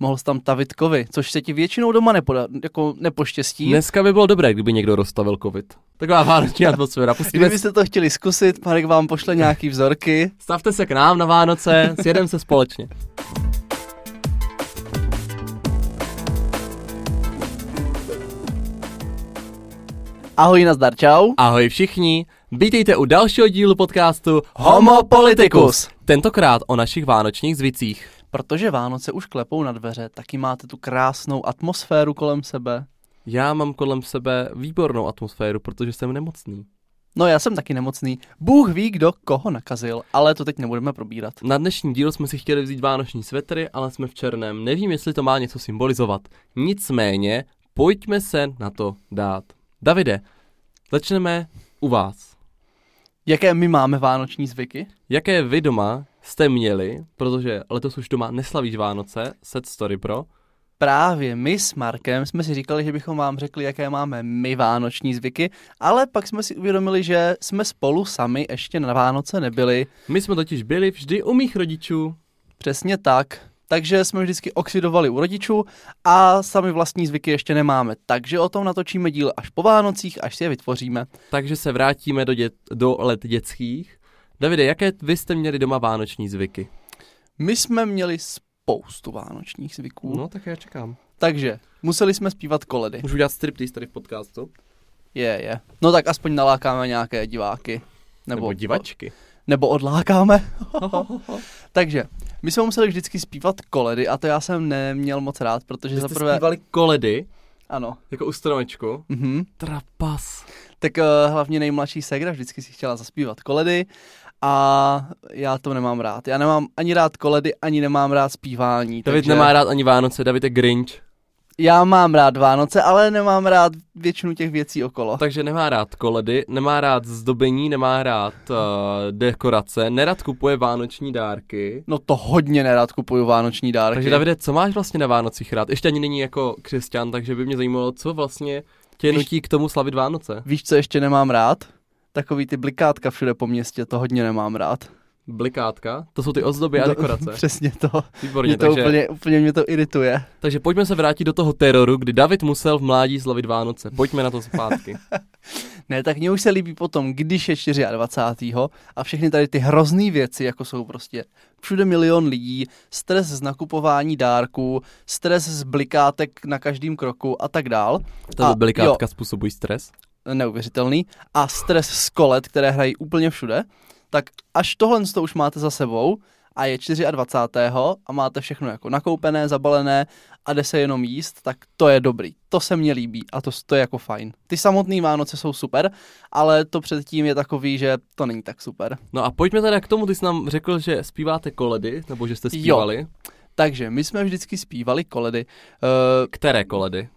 Mohl jsi tam tavit kovy, což se ti většinou doma nepoda, jako nepoštěstí. Dneska by bylo dobré, kdyby někdo rozstavil covid. Taková vánoční atmosféra. Pustíme... Kdybyste to chtěli zkusit, Marek vám pošle nějaký vzorky. Stavte se k nám na Vánoce, sjedem se společně. Ahoj, nazdar, čau. Ahoj všichni, vítejte u dalšího dílu podcastu Homo Politicus. Tentokrát o našich vánočních zvicích. Protože Vánoce už klepou na dveře, taky máte tu krásnou atmosféru kolem sebe. Já mám kolem sebe výbornou atmosféru, protože jsem nemocný. No já jsem taky nemocný. Bůh ví, kdo koho nakazil, ale to teď nebudeme probírat. Na dnešní díl jsme si chtěli vzít vánoční svetry, ale jsme v černém. Nevím, jestli to má něco symbolizovat. Nicméně, pojďme se na to dát. Davide, začneme u vás. Jaké my máme vánoční zvyky? Jaké vy doma jste měli, protože letos už doma neslavíš Vánoce, set story pro, Právě my s Markem jsme si říkali, že bychom vám řekli, jaké máme my vánoční zvyky, ale pak jsme si uvědomili, že jsme spolu sami ještě na Vánoce nebyli. My jsme totiž byli vždy u mých rodičů. Přesně tak. Takže jsme vždycky oxidovali u rodičů a sami vlastní zvyky ještě nemáme. Takže o tom natočíme díl až po Vánocích, až si je vytvoříme. Takže se vrátíme do, dět, do let dětských. Davide, jaké vy jste měli doma vánoční zvyky? My jsme měli spoustu vánočních zvyků. No, tak já čekám. Takže museli jsme zpívat koledy. Můžu dělat striptease tady v podcastu? Je, je. No tak aspoň nalákáme nějaké diváky. Nebo, nebo divačky. Nebo odlákáme. Takže, my jsme museli vždycky zpívat koledy a to já jsem neměl moc rád, protože Vy jste zaprvé... zpívali koledy, Ano. jako u stromečku. Mhm. Trapas. Tak uh, hlavně nejmladší segra vždycky si chtěla zaspívat koledy a já to nemám rád. Já nemám ani rád koledy, ani nemám rád zpívání. David takže nemá rád ani Vánoce, David je Grinch, Já mám rád Vánoce, ale nemám rád většinu těch věcí okolo. takže nemá rád koledy, nemá rád zdobení, nemá rád uh, dekorace, nerad kupuje vánoční dárky. No to hodně nerad kupuju vánoční dárky. Takže Davide, co máš vlastně na Vánocích rád? Ještě ani není jako křesťan, takže by mě zajímalo, co vlastně tě Víš- nutí k tomu slavit Vánoce. Víš, co ještě nemám rád? Takový ty blikátka všude po městě, to hodně nemám rád. Blikátka, to jsou ty ozdoby a No, dekorace. Přesně to. Výborně, Mě to takže, úplně, úplně mě to irituje. takže pojďme se vrátit do toho teroru, kdy David musel v mládí slavit Vánoce. Pojďme na to zpátky. Ne, tak mně už se líbí potom, když je 24. a všechny tady ty hrozný věci, jako jsou prostě všude milion lidí, stres z nakupování dárků, stres z blikátek na každém kroku a tak dál. To A blikátka způsobují stres. Neuvěřitelný, a stres z kolet, které hrají úplně všude, tak až tohle to už máte za sebou a je 24. a máte všechno jako nakoupené, zabalené a jde se jenom jíst, tak to je dobrý. To se mně líbí a to, to je jako fajn. Ty samotné Vánoce jsou super, ale to předtím je takový, že to není tak super. No a pojďme teda k tomu, ty jsi nám řekl, že zpíváte koledy, nebo že jste Jo. zpívali. Takže my jsme vždycky zpívali koledy. Uh, Které koledy?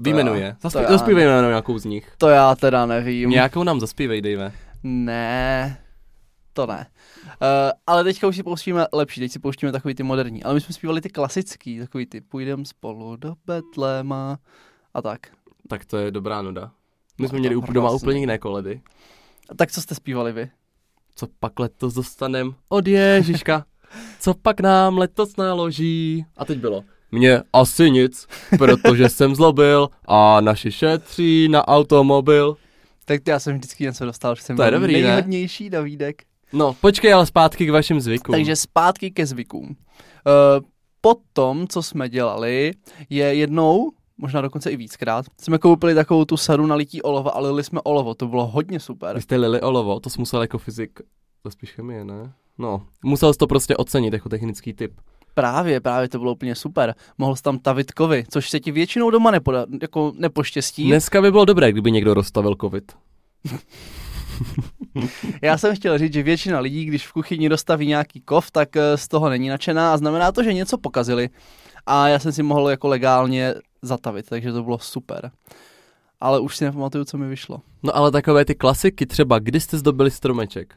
Vyjmenuje. já- Zaspí- to já Zaspívej jenom nějakou z nich. to já teda nevím. Nějakou nám zaspívej, Dave. Ne, to ne. Uh, ale teďka už si pouštíme lepší, teď si pouštíme takový ty moderní. Ale my jsme zpívali ty klasický, takový ty půjdem spolu do Betléma a tak. Tak to je dobrá nuda. My jsme měli up- doma úplně jiné koledy. A tak co jste zpívali vy? Co pak letos dostanem od Ježiška? Co pak nám letos naloží? A teď bylo. Mně asi nic, protože jsem zlobil a naši šetří na automobil. Tak já jsem vždycky něco dostal, že jsem To je byl dobrý, ne? nejhodnější Davídek. No, počkej ale zpátky k vašim zvykům. Takže zpátky ke zvykům. Uh, potom, co jsme dělali, je jednou, možná dokonce i víckrát, jsme koupili takovou tu sadu na lití olova a lili jsme olovo, to bylo hodně super. Vy jste lili olovo, to jsi musel jako fyzik, to spíš chemie, ne? No, musel jsi to prostě ocenit jako technický typ. Právě, právě to bylo úplně super. Mohl jsi tam tavit kovy, což se ti většinou doma nepoda, jako nepoštěstí. Dneska by bylo dobré, kdyby někdo rozstavil covid. Já jsem chtěl říct, že většina lidí, když v kuchyni dostaví nějaký kov, tak eh, z toho není nadšená a znamená to, že něco pokazili. A já jsem si mohl jako legálně zatavit, takže to bylo super. Ale už si nepamatuju, co mi vyšlo. No ale takové ty klasiky, třeba kdy jste zdobili stromeček?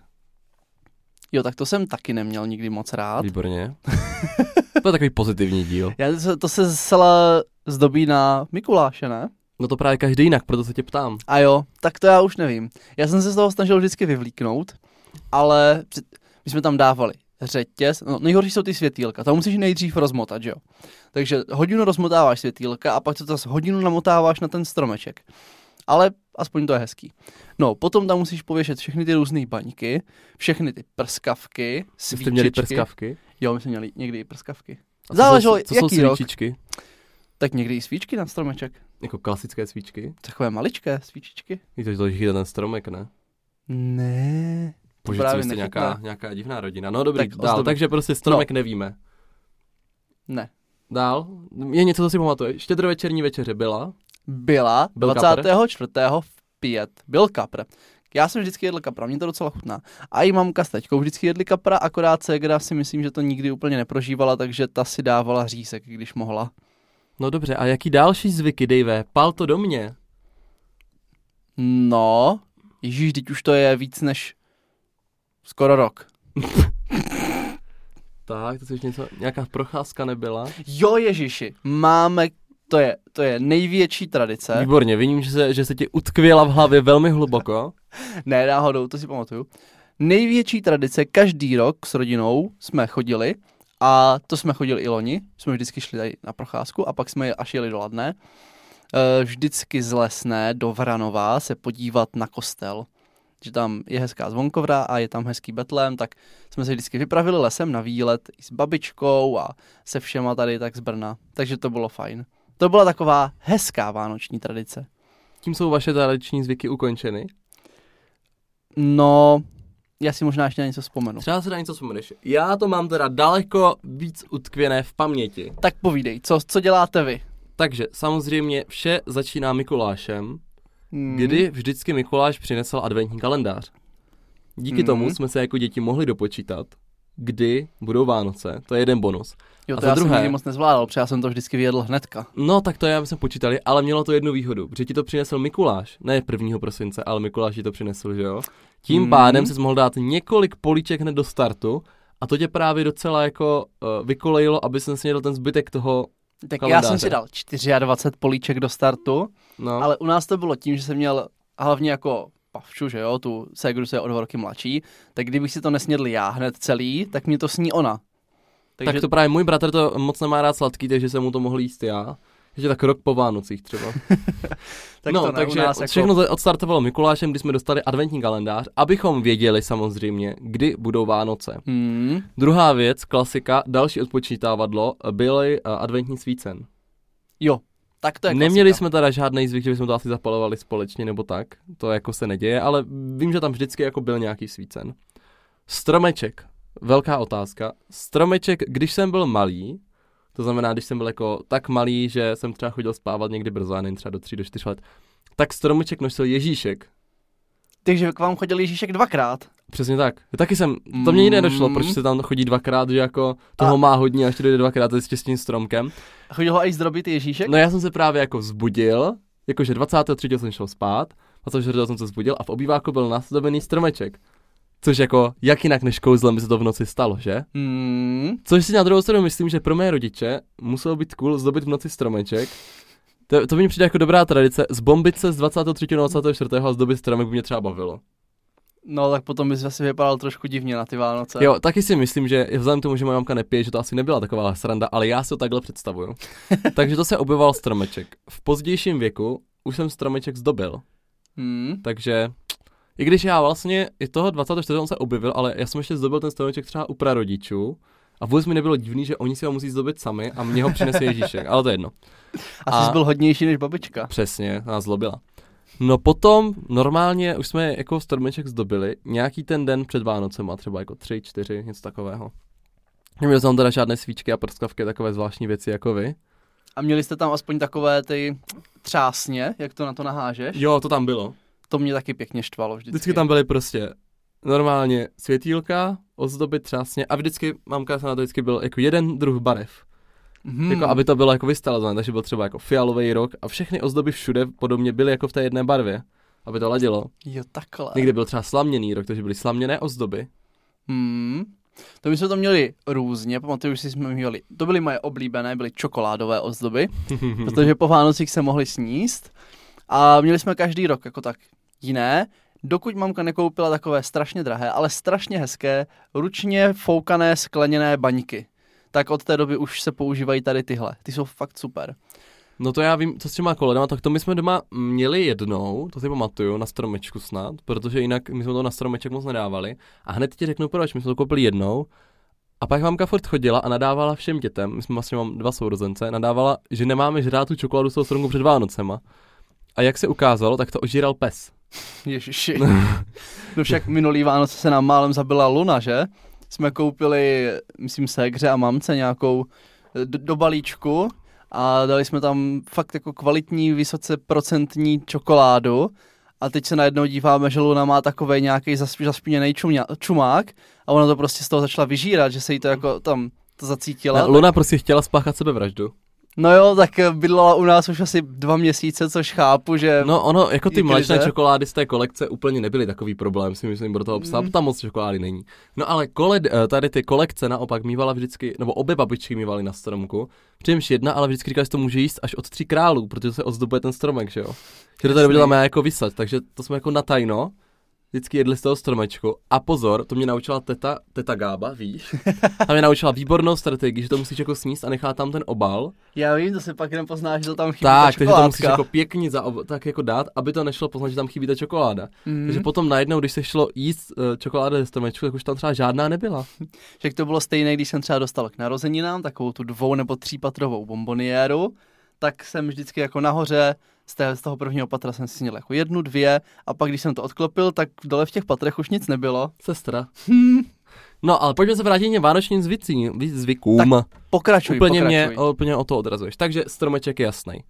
Jo, tak to jsem taky neměl nikdy moc rád. Výborně. to je takový pozitivní díl. Já, to, se- to se zcela zdobí na Mikuláše, ne? No to právě každý jinak, proto se tě ptám. A jo, tak to já už nevím. Já jsem se z toho snažil vždycky vyvlíknout, ale my jsme tam dávali řetěz, no nejhorší jsou ty světýlka, to musíš nejdřív rozmotat, že jo. Takže hodinu rozmotáváš světýlka a pak to zase hodinu namotáváš na ten stromeček. Ale aspoň to je hezký. No, potom tam musíš pověšet všechny ty různé baňky, všechny ty prskavky, svíčičky. Jste měli prskavky? Jo, my jsme měli někdy i prskavky. A co Záleželo, jsou, co jsou jaký rok. svíčičky? Tak někdy i svíčky na stromeček. Jako klasické svíčky? Takové maličké svíčičky. Víte, že to chytá ten stromek, ne? Ne. To Bože, co právě jste nějaká, nějaká divná rodina. No dobrý, Tak dál. Takže prostě stromek no. nevíme. Ne. Dál. Je něco, co si pamatuje. Štědrovečerní večeře byla. Byla Byl 24. v pět. Byl kapr. Já jsem vždycky jedl kapra, mě to docela chutná. A i mamka s teďkou vždycky jedli kapra, akorát Segra si myslím, že to nikdy úplně neprožívala, takže ta si dávala řízek, když mohla. No dobře, a jaký další zvyky, Dave? Pál to do mě. No, ježíš, teď už to je víc než skoro rok. Tak, to si něco, nějaká procházka nebyla. Jo, Ježíši, máme, to je, to je největší tradice. Výborně, vidím, že se, že se ti utkvěla v hlavě velmi hluboko. Ne, náhodou, to si pamatuju. Největší tradice, každý rok s rodinou jsme chodili a to jsme chodili i loni, jsme vždycky šli tady na procházku a pak jsme až jeli do Ladné. E, Vždycky z Lesné do Vranova se podívat na kostel. Že tam je hezká zvonkovra a je tam hezký betlém, tak jsme se vždycky vypravili lesem na výlet i s babičkou a se všema tady tak z Brna. Takže to bylo fajn. To byla taková hezká vánoční tradice. Tím jsou vaše tradiční zvyky ukončeny. No, já si možná ještě na něco vzpomenu. Třeba se na něco vzpomeneš. Já to mám teda daleko víc utkvěné v paměti. Tak povídej, co, co děláte vy? Takže samozřejmě vše začíná Mikulášem, Hmm. kdy vždycky Mikuláš přinesl adventní kalendář. Díky Hmm. tomu jsme se jako děti mohli dopočítat, kdy budou Vánoce. To je jeden bonus. Jo, a to za já druhé- jsem moc nezvládal, protože já jsem to vždycky vyjedl hnedka. No, tak to já jsme počítali, ale mělo to jednu výhodu, protože ti to přinesl Mikuláš, ne 1. prosince, ale Mikuláš ti to přinesl, že jo? Tím Hmm. pádem jsi mohl dát několik políček hned do startu a to tě právě docela jako uh, vykolejilo, aby jsem snědl ten zbytek toho, Tak Kalendáře. já jsem si dal 24 políček do startu, no. ale u nás to bylo tím, že jsem měl hlavně jako pavču, že jo, tu ségru se je o dva roky mladší, tak kdybych si to nesnědl já hned celý, tak mě to sní ona. Takže Tak to právě můj bratr to moc nemá rád sladký, takže jsem mu to mohl jíst já. Ještě tak rok po Vánocích třeba. tak no, to ne, takže nás jako... všechno to odstartovalo Mikulášem, kdy jsme dostali adventní kalendář, abychom věděli samozřejmě, kdy budou Vánoce. Hmm, Druhá věc, klasika, další odpočítávadlo, byly uh, adventní svícen. jo, tak to je Neměli klasika. jsme teda žádný zvyk, že bychom to asi zapalovali společně nebo tak. To jako se neděje, ale vím, že tam vždycky jako byl nějaký svícen. Stromeček. Velká otázka. Stromeček, když jsem byl malý, to znamená, když jsem byl jako tak malý, že jsem třeba chodil spávat někdy brzo, nevím, třeba do 3 do 4 let, tak stromeček nosil Ježíšek. Takže k vám chodil Ježíšek dvakrát. Přesně tak. Taky jsem, to mě nikdy nedošlo, Mm. proč se tam chodí dvakrát, že jako toho A- má hodně a ještě dojde dvakrát s tím stromkem. A chodil ho i zdrobit Ježíšek? No já jsem se právě jako zbudil, jakože 23. jsem šel spát, 24. jsem se zbudil a v obýváku byl nastavený stromeček. Což jako, jak jinak než kouzlem by se to v noci stalo, že? Hmm, Což si na druhou stranu myslím, že pro mé rodiče muselo být cool zdobit v noci stromeček. To, to mi přijde jako dobrá tradice, zbombit se z 23. na 24. a zdobit stromek by mě třeba bavilo. No tak potom bys asi vypadal trošku divně na ty Vánoce. Jo, taky si myslím, že vzhledem k tomu, že moje mamka nepije, že to asi nebyla taková sranda, ale já si to takhle představuju. Takže to se objevoval stromeček. V pozdějším věku už jsem stromeček zdobil. Hmm, Takže i když já vlastně i toho 24. jsem se objevil, ale já jsem ještě zdobil ten stromeček třeba u prarodičů a vůbec mi nebylo divný, že oni si ho musí zdobit sami a mě ho přinese Ježíšek, ale to je jedno. asi a- jsi byl hodnější než babička. Přesně, nás zlobila. No potom normálně už jsme jako stromeček zdobili nějaký ten den před Vánocem, a třeba jako tři, čtyři, něco takového. Neměl jsem tam teda žádné svíčky a prskavky, takové zvláštní věci jako vy. A měli jste tam aspoň takové ty třásně, jak to na to nahážeš? Jo, to tam bylo. To mě taky pěkně štvalo vždycky. Vždycky tam byly prostě normálně světýlka, ozdoby třásně a vždycky, mamka se na to vždycky byl jako jeden druh barev. Hmm. Jako aby to bylo jako vystalované, takže byl třeba jako fialový rok a všechny ozdoby všude podobně byly jako v té jedné barvě. Aby to ladilo. Jo, takhle. Někdy byl třeba slaměný rok, takže byly slaměné ozdoby. Hmm. To my jsme to měli různě, pamatuju, že jsme měli, to byly moje oblíbené, byly čokoládové ozdoby, protože po Vánocích se mohly sníst a měli jsme každý rok jako tak jiné. dokud mamka nekoupila takové strašně drahé, ale strašně hezké, ručně foukané skleněné baňky. Tak od té doby už se používají tady tyhle. Ty jsou fakt super. No to já vím, co s těma koledama, tak to my jsme doma měli jednou, to si pamatuju, na stromečku snad, protože jinak my jsme to na stromeček moc nedávali. A hned ti řeknu proč, my jsme to koupili jednou a pak mamka furt chodila a nadávala všem dětem, my jsme vlastně mám dva sourozence, nadávala, že nemáme žrát tu čokoládu z toho stromku před Vánocema. A jak se ukázalo, tak to ožíral pes. Ježiši. no však minulý Vánoce se nám málem zabila Luna, že? Jsme koupili, myslím se, hře a mamce nějakou do, do balíčku a dali jsme tam fakt jako kvalitní, vysoce procentní čokoládu a teď se najednou díváme, že Luna má takový nějaký zaspíněný čumák a ona to prostě z toho začala vyžírat, že se jí to jako tam to zacítila. No, Luna prostě chtěla spáchat sebevraždu. No jo, tak bydlela u nás už asi dva měsíce, což chápu, že... No ono, jako ty mléčné čokolády z té kolekce úplně nebyly takový problém, si myslím, pro toho psa, mm. tam moc čokolády není. No ale kole, eh, tady ty kolekce naopak mývala vždycky, nebo obě babičky mývaly na stromku, přičemž jedna, ale vždycky říkala, že to může jíst až od tří králů, protože se ozdobuje ten stromek, že jo. Že to tady byla jako vysat, takže to jsme jako na tajno vždycky jedli z toho stromečku. A pozor, to mě naučila teta, teta Gába, víš? A mě naučila výbornou strategii, že to musíš jako sníst a nechá tam ten obal. Já vím, to se pak nepozná, že to tam chybí Tak, takže to musíš jako pěkně za, tak jako dát, aby to nešlo poznat, že tam chybí ta čokoláda. Mm. Takže potom najednou, když se šlo jíst uh, čokoládu ze stromečku, tak už tam třeba žádná nebyla. Že to bylo stejné, když jsem třeba dostal k narozeninám takovou tu dvou nebo třípatrovou bomboniéru, tak jsem vždycky jako nahoře z, té, z toho prvního patra jsem si měl jako jednu, dvě a pak když jsem to odklopil, tak dole v těch patrech už nic nebylo. Sestra. Hmm. No, ale pojďme se vrátit k vánočním zvycí, zvykům. Tak pokračuj, úplně pokračuj. Mě, úplně o to odrazuješ. Takže stromeček je jasný.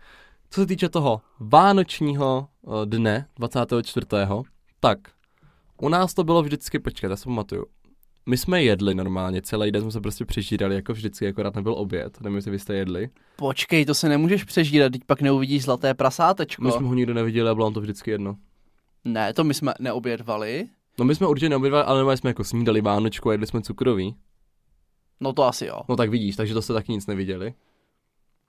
Co se týče toho vánočního eh, dne, 24. tak u nás to bylo vždycky, počkej, já si pamatuju, my jsme jedli normálně, celý den jsme se prostě přežírali, jako vždycky, akorát nebyl oběd, nevím, jestli vy jste jedli. Počkej, to se nemůžeš přežírat, teď pak neuvidíš zlaté prasátečko. My jsme ho nikdo neviděli a bylo to vždycky jedno. Ne, to my jsme neobědvali. No my jsme určitě neobědvali, ale my jsme jako snídali vánočku a jedli jsme cukroví. No to asi jo. No tak vidíš, takže to se taky nic neviděli.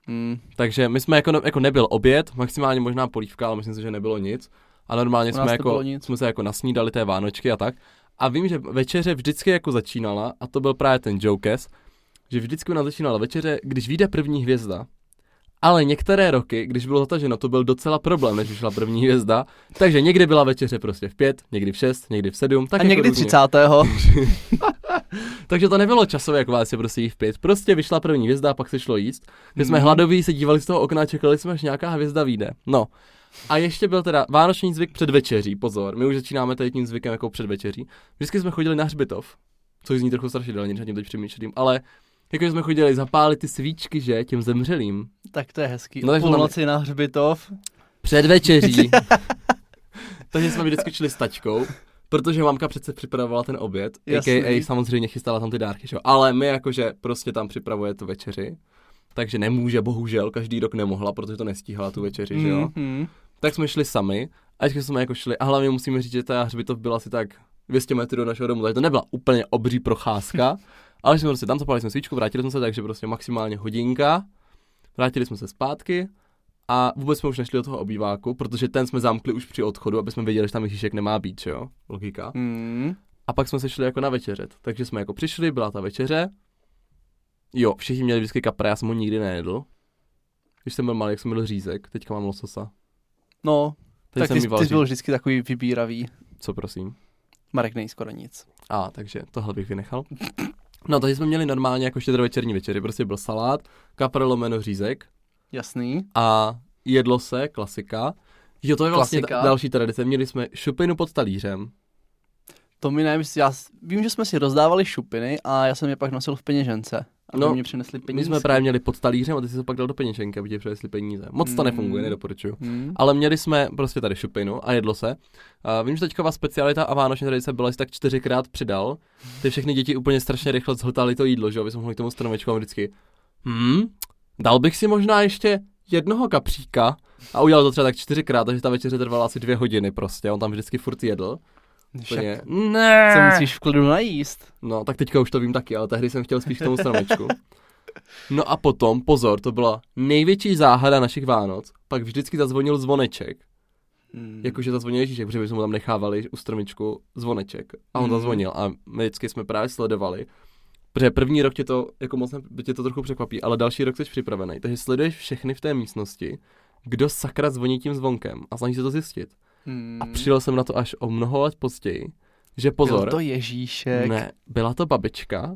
Hmm. Takže my jsme jako, jako nebyl oběd, maximálně možná polívka, ale myslím si, že nebylo nic. A normálně jsme, jako, jsme se jako nasnídali té Vánočky a tak. A vím, že večeře vždycky jako začínala, a to byl právě ten Jokes, že vždycky ona začínala večeře, když vyjde první hvězda. Ale některé roky, když bylo zataženo, to byl docela problém, než vyšla první hvězda. Takže někdy byla večeře prostě v pět, někdy v šest, někdy v sedm. Tak a jako někdy třicátého. Takže to nebylo časové, jako vás prostě jí v pět. Prostě vyšla první hvězda a pak se šlo jíst. My jsme mm. hladoví, se dívali z toho okna a čekali jsme, až nějaká hvězda vyjde. No. A ještě byl teda vánoční zvyk před večeří, pozor, my už začínáme tady tím zvykem jako před večeří. Vždycky jsme chodili na hřbitov, což zní trochu strašidelně, než tím teď přemýšlím, ale jako jsme chodili zapálit ty svíčky, že, těm zemřelým. Tak to je hezký. No, Půlnoci na hřbitov. Před večeří. Takže jsme vždycky šli s tačkou, protože mamka přece připravovala ten oběd, Jasný. a.k.a. samozřejmě chystala tam ty dárky, že? ale my jakože prostě tam připravuje tu večeři takže nemůže, bohužel, každý rok nemohla, protože to nestíhala tu večeři, že jo. Mm-hmm. Tak jsme šli sami, a jsme jako šli, a hlavně musíme říct, že ta hřbitov byla asi tak 200 metrů do našeho domu, takže to nebyla úplně obří procházka, ale jsme prostě tam zapálili jsme svíčku, vrátili jsme se, takže prostě maximálně hodinka, vrátili jsme se zpátky a vůbec jsme už nešli do toho obýváku, protože ten jsme zamkli už při odchodu, aby jsme věděli, že tam Ježíšek nemá být, jo, logika. Mm. A pak jsme se šli jako na večeřet, takže jsme jako přišli, byla ta večeře, Jo, všichni měli vždycky kapra, já jsem ho nikdy nejedl. Když jsem byl malý, jak jsem byl řízek, teďka mám lososa. No, Teď tak ty, ty jsi byl vždycky takový vybíravý. Co prosím? Marek nejí skoro nic. A, takže tohle bych vynechal. No, takže jsme měli normálně jako štědrovečerní večery, prostě byl salát, kapr lomeno řízek. Jasný. A jedlo se, klasika. Jo, to je vlastně klasika. další tradice. Měli jsme šupinu pod talířem. To mi nevím, já vím, že jsme si rozdávali šupiny a já jsem je pak nosil v peněžence aby no, mě přinesli peníze. My jsme právě měli pod talířem a ty si to pak dal do peněženky, aby ti přinesli peníze. Moc to mm. nefunguje, nedoporučuju. Mm. Ale měli jsme prostě tady šupinu a jedlo se. A vím, že teďková specialita a vánoční tradice byla, že tak čtyřikrát přidal. Ty všechny děti úplně strašně rychle zhltali to jídlo, že aby jsme mohli k tomu stromečku a vždycky. Hmm, dal bych si možná ještě jednoho kapříka a udělal to třeba tak čtyřikrát, takže ta večeře trvala asi dvě hodiny prostě. On tam vždycky furt jedl. Však ne. se musíš v klidu najíst. No, tak teďka už to vím taky, ale tehdy jsem chtěl spíš k tomu stromečku. No a potom, pozor, to byla největší záhada našich Vánoc, pak vždycky zazvonil zvoneček. Hmm. jakože zazvonil Ježíšek, protože jsme mu tam nechávali u stromečku zvoneček a on Mhm. zazvonil a my vždycky jsme právě sledovali, protože první rok tě to jako moc ne, tě to trochu překvapí, ale další rok jsi připravený, takže sleduješ všechny v té místnosti, kdo sakra zvoní tím zvonkem a snaží se to zjistit. Hmm. A přijel jsem na to až o mnoho let později, že pozor, Byl to Ježíšek. ne, byla to babička,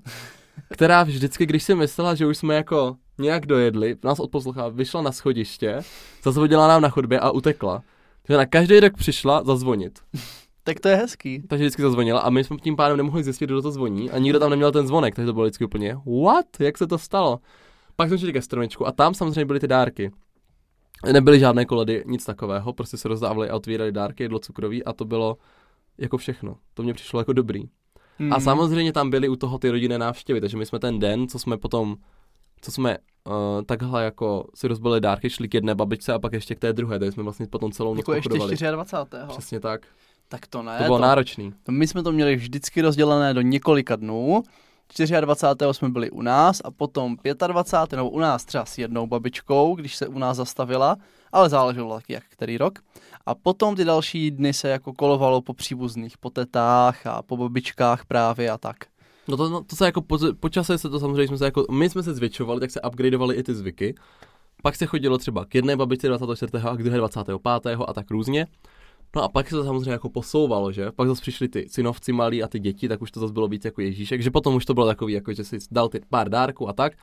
která vždycky, když si myslela, že už jsme jako nějak dojedli, nás odposlouchala, vyšla na schodiště, zazvonila nám na chodbě a utekla. Takže na každý rok přišla zazvonit. Tak to je hezký. Takže vždycky zazvonila a my jsme tím pádem nemohli zjistit, kdo to zvoní a nikdo tam neměl ten zvonek, takže to bylo vždycky úplně what? Jak se to stalo? Pak jsme šli ke stromečku a tam samozřejmě byly ty dárky. Nebyly žádné koledy, nic takového, prostě se rozdávali a otvírali dárky, jedlo cukroví a to bylo jako všechno. To mě přišlo jako dobrý. Hmm. A samozřejmě tam byly u toho ty rodinné návštěvy, takže my jsme ten den, co jsme potom, co jsme uh, takhle jako si rozbili dárky, šli k jedné babičce a pak ještě k té druhé, takže jsme vlastně potom celou noc Jako ještě pochodovali. 24. Přesně tak. Tak to ne. To bylo náročný. to my jsme to měli vždycky rozdělené do několika dnů. 24. jsme byli u nás a potom 25. nebo u nás třeba s jednou babičkou, když se u nás zastavila, ale záleželo taky jak který rok. A potom ty další dny se jako kolovalo po příbuzných, po tetách a po babičkách právě a tak. No to, no, to se jako po, po čase se to samozřejmě jsme se jako, my jsme se zvětšovali, tak se upgradeovali i ty zvyky. Pak se chodilo třeba k jedné babičce 24. a k druhé 25. a tak různě. No a pak se to samozřejmě jako posouvalo, že? Pak zase přišli ty synovci malí a ty děti, tak už to zase bylo víc jako Ježíšek, že potom už to bylo takový, jako že si dal ty pár dárků a tak.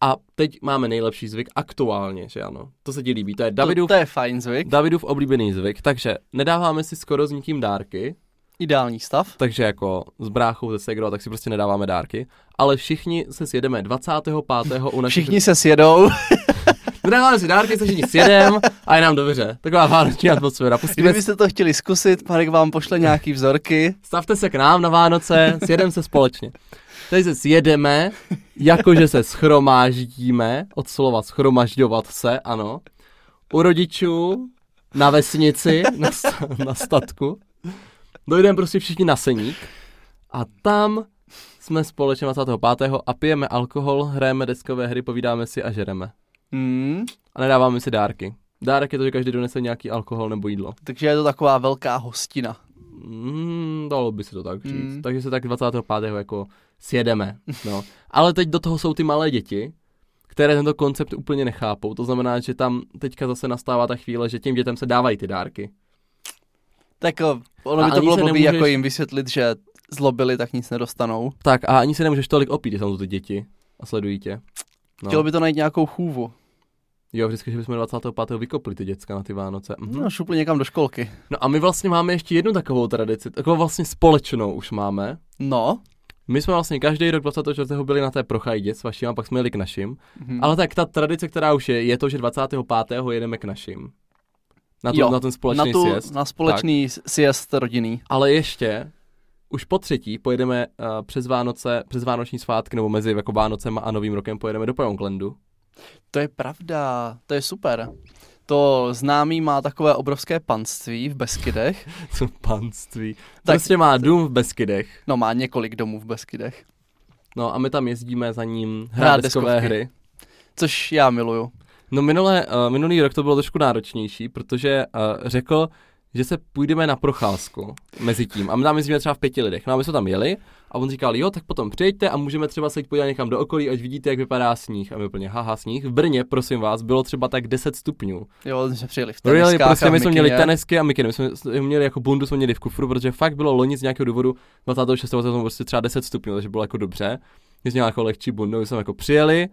A teď máme nejlepší zvyk aktuálně, že ano. To se ti líbí, to je Davidův, To, to je fajn zvyk. Davidův oblíbený zvyk, takže nedáváme si skoro s nikým dárky, Ideální stav. takže jako s bráchou, ze segrou, tak si prostě nedáváme dárky, ale všichni se sjedeme 25. u našich... Všichni se sjedou. Nedáváme si dárky, se všichni sjedem a je nám dobře. Taková vánoční atmosféra. Pustíme, Kdybyste to chtěli zkusit, Marek vám pošle nějaký vzorky. stavte se k nám na Vánoce, sjedeme se společně. Tady se sjedeme, jakože se schromáždíme, od slova schromažďovat se, ano. U rodičů, na vesnici, na, sta- na statku. Dojdeme prostě všichni na seník a tam jsme společně 25. a pijeme alkohol, hrajeme deskové hry, povídáme si a žereme. Hmm. A nedáváme si dárky. Dárek je to, že každý donese nějaký alkohol nebo jídlo. Takže je to taková velká hostina. Mm, dalo by se to tak říct. Mm. Takže se tak 25. jako sjedeme. No. Ale teď do toho jsou ty malé děti, které tento koncept úplně nechápou. To znamená, že tam teďka zase nastává ta chvíle, že těm dětem se dávají ty dárky. Tak o, ono A by to bylo blbý nemůžeš- jako jim vysvětlit, že zlobili, tak nic nedostanou. Tak a ani se nemůžeš tolik opít, že jsou to ty děti a sledují tě. No. Chtělo by to najít nějakou chůvu. Jo, vždycky, že bychom 25. vykopli ty děcka na ty Vánoce. Mhm. No, šupli někam do školky. No a my vlastně máme ještě jednu takovou tradici, takovou vlastně společnou už máme. No. My jsme vlastně každý rok 24. byli na té prochajdě s vaším a pak jsme jeli k našim. Mhm. Ale tak ta tradice, která už je, je to, že 25. jedeme k našim. Na, tu, Jo, na ten společný na, tu, sjezd. na společný tak. sjezd rodinný. Ale ještě, už po třetí pojedeme uh, přes Vánoce, přes Vánoční svátky, nebo mezi jako Vánocem a Novým rokem pojedeme do Pojonklandu. To je pravda, to je super. To známý má takové obrovské panství v Beskydech. Co panství. Tak- Prostě má dům v Beskydech. No má několik domů v Beskydech. No a my tam jezdíme za ním Hrát deskové hry. Což já miluju. No minulé, uh, minulý rok to bylo trošku náročnější, protože uh, řekl, že se půjdeme na procházku mezi tím. A my tam jezdíme třeba v pěti lidech. No a my jsme tam jeli a on říkal, jo, tak potom přijďte a můžeme třeba se jít podívat někam do okolí, ať vidíte, jak vypadá sníh. A my úplně, haha, sníh. V Brně, prosím vás, bylo třeba tak 10 stupňů. Jo, my jsme přijeli v Really, teniskách prostě my jsme měli tenisky a mikiny. My jsme jsme měli jako bundu, jsme měli v kufru, protože fakt bylo loni z nějakého důvodu 26. to prostě třeba 10 stupňů, takže bylo jako dobře. My jsme měli jako lehčí bundu, my jsme jako přijeli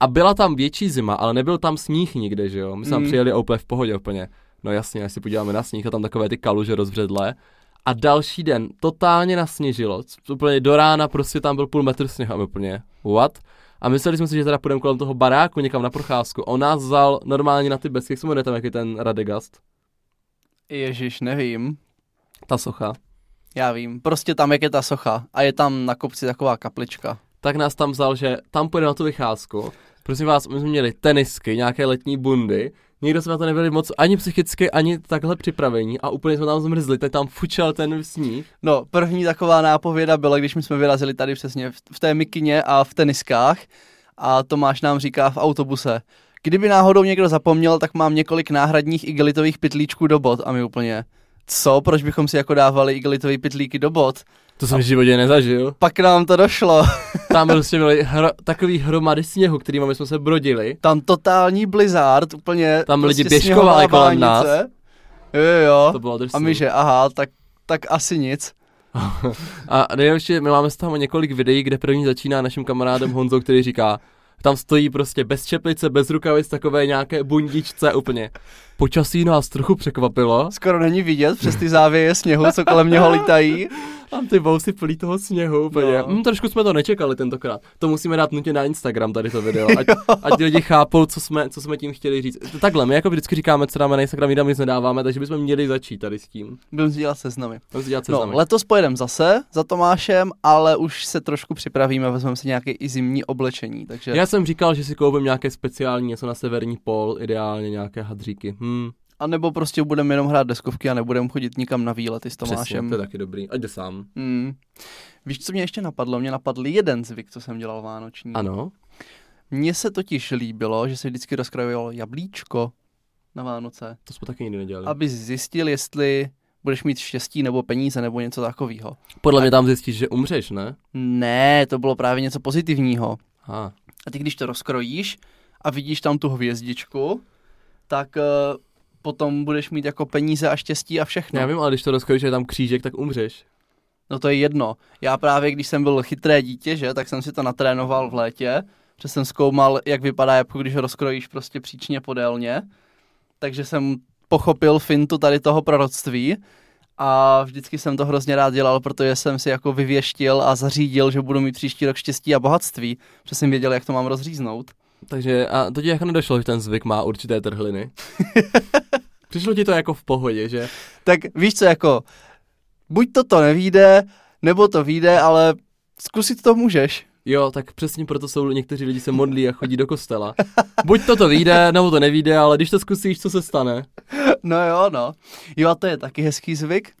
a byla tam větší zima, ale nebyl tam sníh nikde, že jo. My jsme Mm. přijeli a úplně v pohodě úplně. No jasně, až si podíváme na sníh a tam takové ty kaluže rozbředlé. A další den totálně nasněžilo, úplně do rána prostě tam byl půl metr sněhu a my úplně what? A mysleli jsme si, že teda půjdeme kolem toho baráku někam na procházku. On nás vzal normálně na ty besky, jak se jmenuje tam, jaký ten Radegast, Ježíš, nevím. ta socha. Já vím. Prostě tam, jak je ta socha. A je tam na kopci taková kaplička. tak nás tam vzal, že tam půjde na tu vycházku. Prosím vás, my jsme měli tenisky, nějaké letní bundy, nikdo jsme na to nebyli moc ani psychicky, ani takhle připravení a úplně jsme tam zmrzli, tak tam fučel ten sníh. No, první taková nápověda byla, když my jsme vyrazili tady přesně v, té mikině a v teniskách a Tomáš nám říká v autobuse, Kdyby náhodou někdo zapomněl, tak mám několik náhradních igelitových pytlíčků do bot a my úplně, co, proč bychom si jako dávali igelitové pytlíky do bot? To jsem v životě nezažil. Pak nám to došlo. Tam prostě byly hro, takový hromady sněhu, kterými jsme se brodili. Tam totální blizzard, úplně Tam lidi prostě běžkovali sněhová kolem nás. Jo, jo. To bylo drsný. A my že, aha, tak, tak asi nic. A nejlepší, my máme z toho několik videí, kde první začíná naším kamarádem Honzou, který říká, tam stojí prostě bez čeplice, bez rukavic, takové nějaké bundičce úplně. Počasí nás trochu překvapilo. Skoro není vidět přes ty závěje sněhu, co kolem něho lítají. Tam ty vousy plý toho sněhu úplně. No. No. Hm, trošku jsme to nečekali tentokrát. To musíme dát nutně na Instagram tady to video, ať, ať lidi chápou, co jsme, co jsme tím chtěli říct. Takhle, my jako vždycky říkáme, co dáme na Instagram, jinam nic nedáváme, takže bychom měli začít tady s tím. Budeme si dělat seznamy. Budeme si dělat No, seznamy. letos pojedeme zase za Tomášem, ale už se trošku připravíme, vezmeme si nějaké i zimní oblečení, takže Já jsem říkal, že si koupím nějaké speciální něco na severní pol, ideálně nějaké hadříky. Hm, a nebo prostě budeme jenom hrát deskovky a nebudeme chodit nikam na výlety s přesně, Tomášem. to je taky dobrý. Ať jde sám. Hmm. Víš, co mě ještě napadlo? Mě napadl jeden zvyk, co jsem dělal vánoční. Ano. Mně se totiž líbilo, že se vždycky rozkrajovalo jablíčko na Vánoce, To jsme taky nikdy nedělali. aby zjistil, jestli budeš mít štěstí nebo peníze nebo něco takového. Podle mě tam zjistíš, že umřeš, ne? Ne, to bylo právě něco pozitivního. Aha. A ty, když to rozkrojíš a vidíš tam tu hvězdičku, tak uh, potom budeš mít jako peníze a štěstí a všechno. Já vím, ale když to rozkrojíš, že je tam křížek, tak umřeš. No to je jedno. Já právě, když jsem byl chytré dítě, že, tak jsem si to natrénoval v létě, že jsem zkoumal, jak vypadá jabko, když ho rozkrojíš prostě příčně podélně. Takže jsem pochopil fintu tady toho proroctví a vždycky jsem to hrozně rád dělal, protože jsem si jako vyvěštil a zařídil, že budu mít příští rok štěstí a bohatství, protože jsem věděl, jak to mám rozříznout. Takže a to ti jako nedošlo, že ten zvyk má určité trhliny. Přišlo ti to jako v pohodě, že? Tak víš co, jako, buď to to nevíde, nebo to vyjde, ale zkusit to můžeš. Jo, tak přesně proto jsou někteří lidi se modlí a chodí do kostela. Buď to to vyjde, nebo to nevíde, ale když to zkusíš, co se stane? No jo, no. Jo, a to je taky hezký zvyk.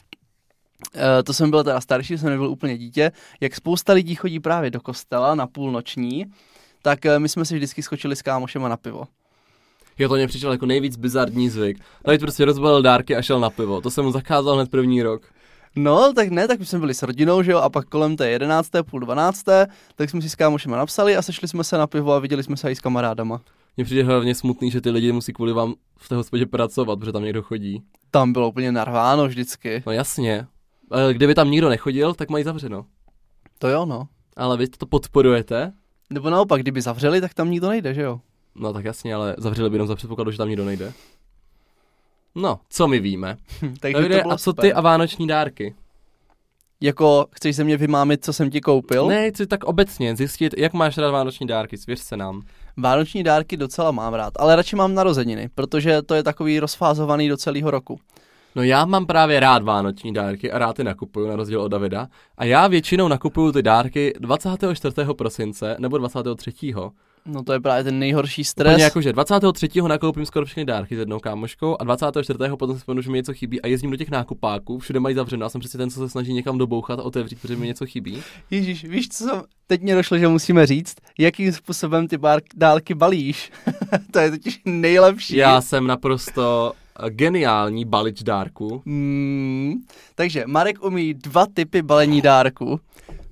E, to jsem byl teda starší, jsem nebyl úplně dítě. Jak spousta lidí chodí právě do kostela na půlnoční, tak e, my jsme si vždycky skočili s kámošema na pivo. Jo, to mě přišel jako nejvíc bizarní zvyk. David prostě rozbalil dárky a šel na pivo. To jsem mu zakázal hned první rok. No, tak ne, tak my jsme byli s rodinou, že jo, a pak kolem té jedenácté, půl dvanácté, tak jsme si s kámošema napsali a sešli jsme se na pivo a viděli jsme se i s kamarádama. Mně přijde hlavně smutný, že ty lidi musí kvůli vám v té hospodě pracovat, protože tam někdo chodí. Tam bylo úplně narváno vždycky. No jasně. Ale Kdyby tam nikdo nechodil, tak mají zavřeno. To jo, no. Ale vy to podporujete? Nebo naopak, kdyby zavřeli, tak tam nikdo nejde, že jo? No tak jasně, ale zavřeli by jenom za předpokladu, že tam nikdo nejde. No, co my víme? Takže Davide, to bylo a co super. ty a vánoční dárky? Jako, chceš se mě vymámit, co jsem ti koupil? Ne, chci tak obecně zjistit, jak máš rád vánoční dárky, svěř se nám. Vánoční dárky docela mám rád, ale radši mám narozeniny, protože to je takový rozfázovaný do celého roku. No já mám právě rád vánoční dárky a rád je nakupuju, na rozdíl od Davida. A já většinou nakupuju ty dárky 24. prosince nebo 23. No to je právě ten nejhorší stres. Úplně jakože 23. nakoupím skoro všechny dárky s jednou kámoškou a 24. potom si že mi něco chybí a jezdím do těch nákupáků, všude mají zavřeno. Já jsem přesně ten, co se snaží někam dobouchat a otevřít, protože mi něco chybí. Ježíš, víš co jsem... Teď mě došlo, že musíme říct, jakým způsobem ty bar- dálky balíš. to je totiž nejlepší. Já jsem naprosto geniální balič dárků. Mm, takže Marek umí dva typy balení dárku.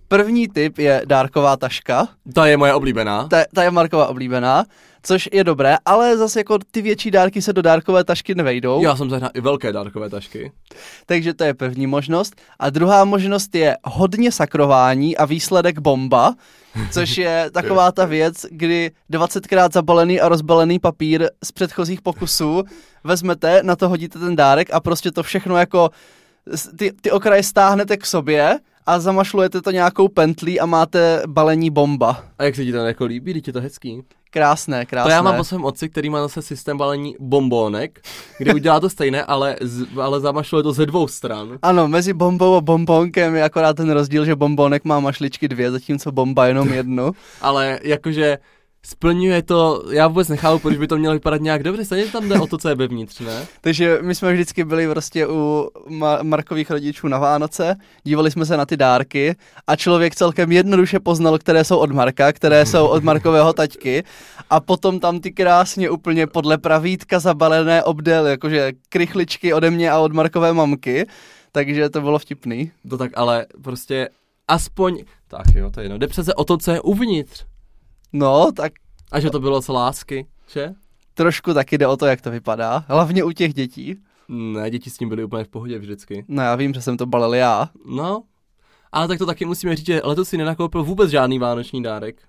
První typ je dárková taška, Ta je moje oblíbená. ta, ta je Markova oblíbená, což je dobré, ale zase jako ty větší dárky se do dárkové tašky nevejdou. Já jsem zahrál i velké dárkové tašky. Takže to je první možnost. A druhá možnost je hodně sakrování a výsledek bomba, což je taková ta věc, kdy 20krát zabalený a rozbalený papír z předchozích pokusů vezmete, na to hodíte ten dárek a prostě to všechno jako ty, ty okraje stáhnete k sobě a zamašlujete to nějakou pentlí a máte balení bomba. A jak se ti to jako líbí, je to hezký. Krásné, krásné. To já mám po svém otci, který má zase systém balení bombónek, kdy udělá to stejné, ale, z, ale zamašluje to ze dvou stran. Ano, mezi bombou a bombonkem je akorát ten rozdíl, že bombonek má mašličky dvě, zatímco bomba jenom jednu. Ale jakože splňuje to, já vůbec nechápu, proč by to mělo vypadat nějak dobře, stejně tam jde o to, co je vevnitř, ne? Takže my jsme vždycky byli prostě u Ma- Markových rodičů na Vánoce, dívali jsme se na ty dárky a člověk celkem jednoduše poznal, které jsou od Marka, které jsou od Markového taťky a potom tam ty krásně úplně podle pravítka zabalené obdely, jakože krychličky ode mě a od Markové mamky, takže to bylo vtipný. To tak ale prostě aspoň, tak jo, to je jedno, jde přece o to, co je uvnitř. No, tak A že to bylo z lásky, že? trošku taky jde o to, jak to vypadá, hlavně u těch dětí. Ne, děti s tím byly úplně v pohodě vždycky. No já vím, že jsem to balil já. No, ale tak to taky musíme říct, že letos si nenakoupil vůbec žádný vánoční dárek.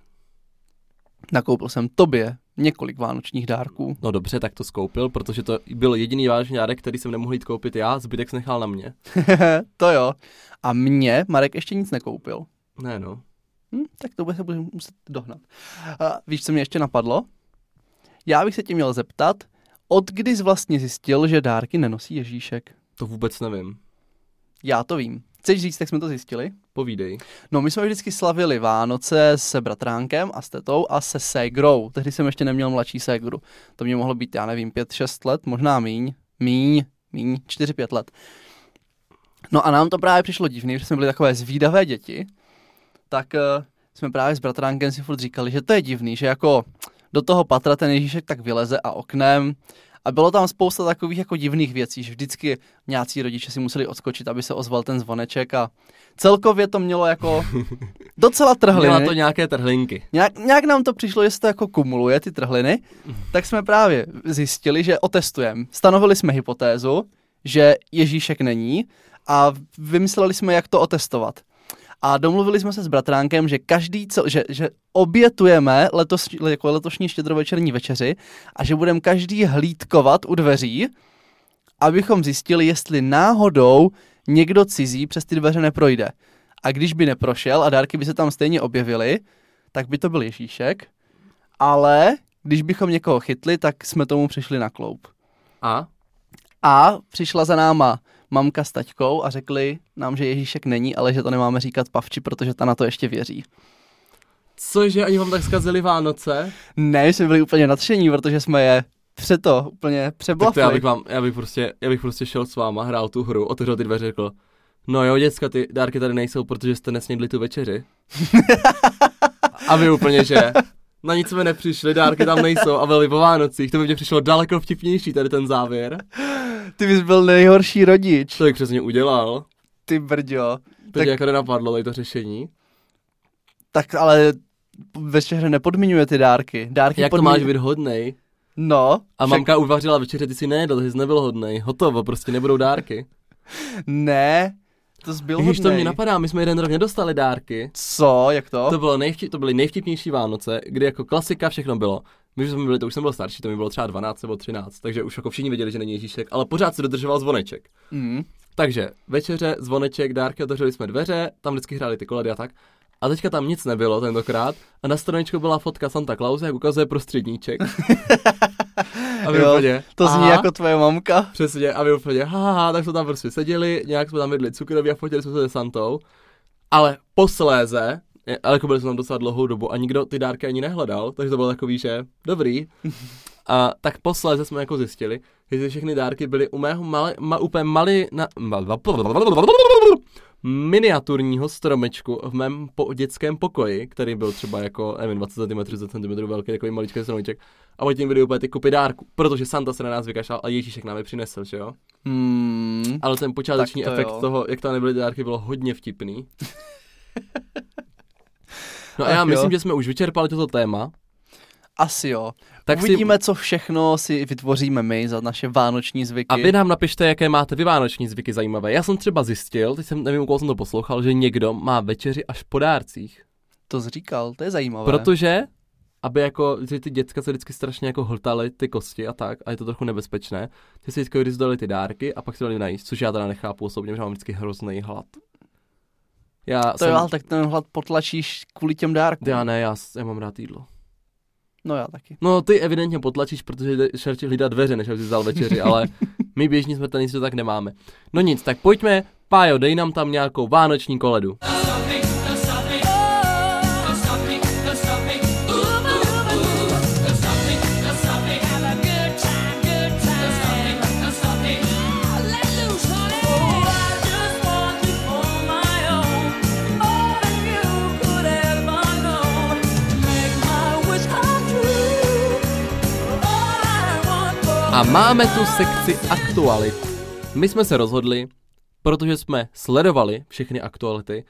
Nakoupil jsem tobě několik vánočních dárků. No dobře, tak to skoupil, protože to byl jediný vánoční dárek, který jsem nemohl jít koupit já, zbytek jsem nechal na mě. to jo. A mě Marek ještě nic nekoupil. Ne no. Hm, tak to bude se budeme muset dohnat. A víš, co mě ještě napadlo? Já bych se tě měl zeptat, od kdy jsi vlastně zjistil, že dárky nenosí Ježíšek? To vůbec nevím. Já to vím. Chceš říct, jak jsme to zjistili? Povídej. No, my jsme vždycky slavili Vánoce se bratránkem a s tetou a se ségrou. Tehdy jsem ještě neměl mladší ségru. To mě mohlo být, já nevím, 5-6 let, možná míň. Míň, míň, 4-5 let. No a nám to právě přišlo divný, že jsme byli takové zvídavé děti, tak uh, jsme právě s bratránkem si furt říkali, že to je divný, že jako do toho patra ten Ježíšek tak vyleze a oknem a bylo tam spousta takových jako divných věcí, že vždycky nějací rodiče si museli odskočit, aby se ozval ten zvoneček a celkově to mělo jako docela trhliny. Měla to nějaké trhlinky. Nějak, nějak nám to přišlo, že se to jako kumuluje, ty trhliny, tak jsme právě zjistili, že otestujeme. Stanovili jsme hypotézu, že Ježíšek není a vymysleli jsme, jak to otestovat. A domluvili jsme se s bratránkem, že každý, co, že, že obětujeme letos, jako letošní štědrovečerní večeři a že budeme každý hlídkovat u dveří, abychom zjistili, jestli náhodou někdo cizí přes ty dveře neprojde. A když by neprošel a dárky by se tam stejně objevily, tak by to byl Ježíšek, ale když bychom někoho chytli, tak jsme tomu přišli na kloup. A? A přišla za náma mamka s taťkou a řekli nám, že Ježíšek není, ale že to nemáme říkat pavči, protože ta na to ještě věří. Cože, oni vám tak zkazili Vánoce? Ne, jsme byli úplně nadšení, protože jsme je přeto úplně Tak to já přeblafli. bych vám, já bych prostě, já bych prostě šel s váma, hrál tu hru, otevřel ty dveře, řekl, no jo, děcka, ty dárky tady nejsou, protože jste nesnědli tu večeři. a vy úplně, že na nic jsme nepřišli, dárky tam nejsou a byli po Vánocích, to by mě přišlo daleko vtipnější tady ten závěr. Ty bys byl nejhorší rodič. To bych přesně udělal. Ty brďo. To Tak- jako nenapadlo, tady to řešení. Tak ale večeře nepodmiňuje ty dárky. Dárky Jak to máš být hodnej? No, A však- mamka uvařila večeře, ty si nejedl, ty jsi nebyl hodnej. Hotovo, prostě nebudou dárky. Ne, to byl Když to mě napadá, my jsme jeden rok nedostali dárky. Co, jak to? To, bylo nejvtip, to byly nejvtipnější Vánoce, kdy jako klasika všechno bylo. My už jsme byli, to už jsem byl starší, to mi bylo třeba 12 nebo 13, takže už jako všichni věděli, že není Ježíšek, ale pořád se dodržoval zvoneček. Mm. Takže večeře, zvoneček, dárky, otevřeli jsme dveře, tam vždycky hráli ty koledy a tak. A teďka tam nic nebylo tentokrát a na straničku byla fotka Santa Clause, jak ukazuje prostředníček. a vy Jo, úplně, To zní aha, jako tvoje mamka. Přesně, a vy úplně, ha, ha, tak jsme tam prostě seděli, nějak jsme tam jedli cukroví a fotili jsme se se Santou. Ale posléze, je- ale jako byli jsme tam docela dlouhou dobu a nikdo ty dárky ani nehledal, takže to bylo takový, že dobrý. A tak posléze jsme jako zjistili, že ty všechny dárky byly u mého mali, ma, úplně mali, na, miniaturního stromečku v mém po, dětském pokoji, který byl třeba jako, nevím, 20 cm, 30 cm velký, takový maličký stromeček. A pod tím byly úplně ty kupy dárku, protože Santa se na nás vykašlal a Ježíšek nám je přinesl, že jo? Hmm. Ale ten počáteční to efekt jo. toho, jak tam nebyly dárky, bylo hodně vtipný. No a já Ach jo. myslím, že jsme už vyčerpali toto téma. Asi jo. Tak Uvidíme, si, co všechno si vytvoříme my za naše vánoční zvyky. a vy nám napište, jaké máte vy vánoční zvyky zajímavé. Já jsem třeba zjistil, teď jsem nevím, u koho jsem to poslouchal, že někdo má večeři až po dárcích. To jsi říkal, to je zajímavé. Protože, aby jako, že ty děcka se vždycky strašně jako hltaly ty kosti a tak, a je to trochu nebezpečné, ty si vždycky vyzdali ty dárky a pak si dali najíst, což já teda nechápu osobně, že mám vždycky hrozný hlad. Já To jsem, jo, ale tak ten hlad potlačíš kvůli těm dárkům. já ne, já, já mám rád jídlo. No já taky. No ty evidentně potlačíš, protože šel ti hlídat dveře, než aby si vzal večeři, ale my běžní smrtelníci to tak nemáme. No nic, tak pojďme, Pájo, dej nám tam nějakou vánoční koledu. Máme tu sekci aktualit. My jsme se rozhodli, protože jsme sledovali všechny aktuality,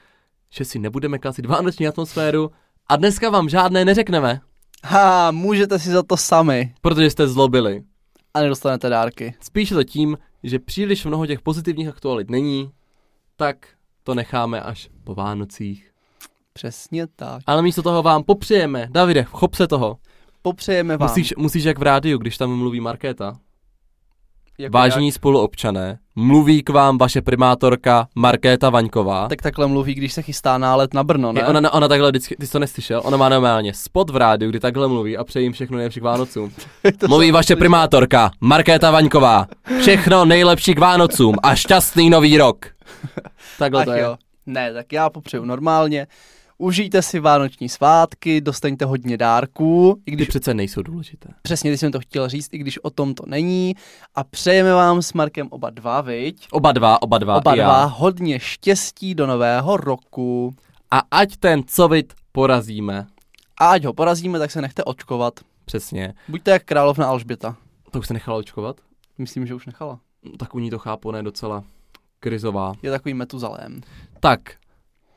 že si nebudeme kazit vánoční atmosféru a dneska vám žádné neřekneme, Ha, můžete si za to sami protože jste zlobili. a nedostanete dárky. Spíš je to tím, že příliš mnoho těch pozitivních aktualit není, tak to necháme až po Vánocích. Přesně tak. Ale místo toho vám popřejeme. Davide, chop se toho. Popřejeme vám. Musíš, musíš jak v rádiu, když tam mluví Markéta. Jako Vážení jak- spoluobčané, mluví k vám vaše primátorka Markéta Vaňková. Tak takhle mluví, když se chystá nálet na Brno, ne? Je, ona, ona takhle vždycky, ty jsi to neslyšel, ona má normálně spot v rádiu, kdy takhle mluví a přeji jim všechno nejlepší k Vánocům. To Mluví vaše slyšel. primátorka Markéta Vaňková. Všechno nejlepší k Vánocům a šťastný nový rok. Takhle to Ach je. jo. Ne, tak já popřeju normálně. Užijte si vánoční svátky, dostaňte hodně dárků, i Ty když přece nejsou důležité. přesně ty jsem to chtěl říct, i když o tom to není. A přejeme vám s Markem oba dva, viď? Oba dva, oba dva, Oba dva hodně štěstí do nového roku. A ať ten covit porazíme. A ať ho porazíme, tak se nechte očkovat. Přesně. Buďte jak královna Alžběta. To už se nechala očkovat? Myslím, že už nechala. Tak u ní to chápu, ne docela krizová. Je takový metuzalém. Tak,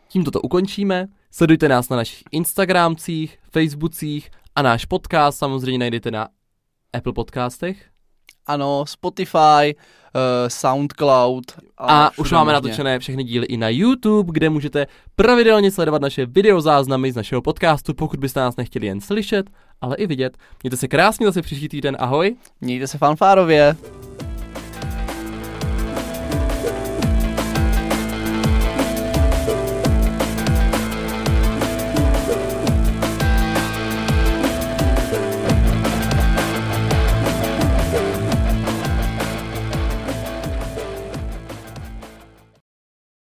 tímto to ukončíme. Sledujte nás na našich Instagramcích, Facebookcích a náš podcast samozřejmě najdete na Apple podcastech. Ano, Spotify, uh, Soundcloud. A, už všude máme možně. natočené všechny díly i na YouTube, kde můžete pravidelně sledovat naše videozáznamy z našeho podcastu, pokud byste nás nechtěli jen slyšet, ale i vidět. Mějte se krásně zase příští týden, ahoj. Mějte se fanfárově.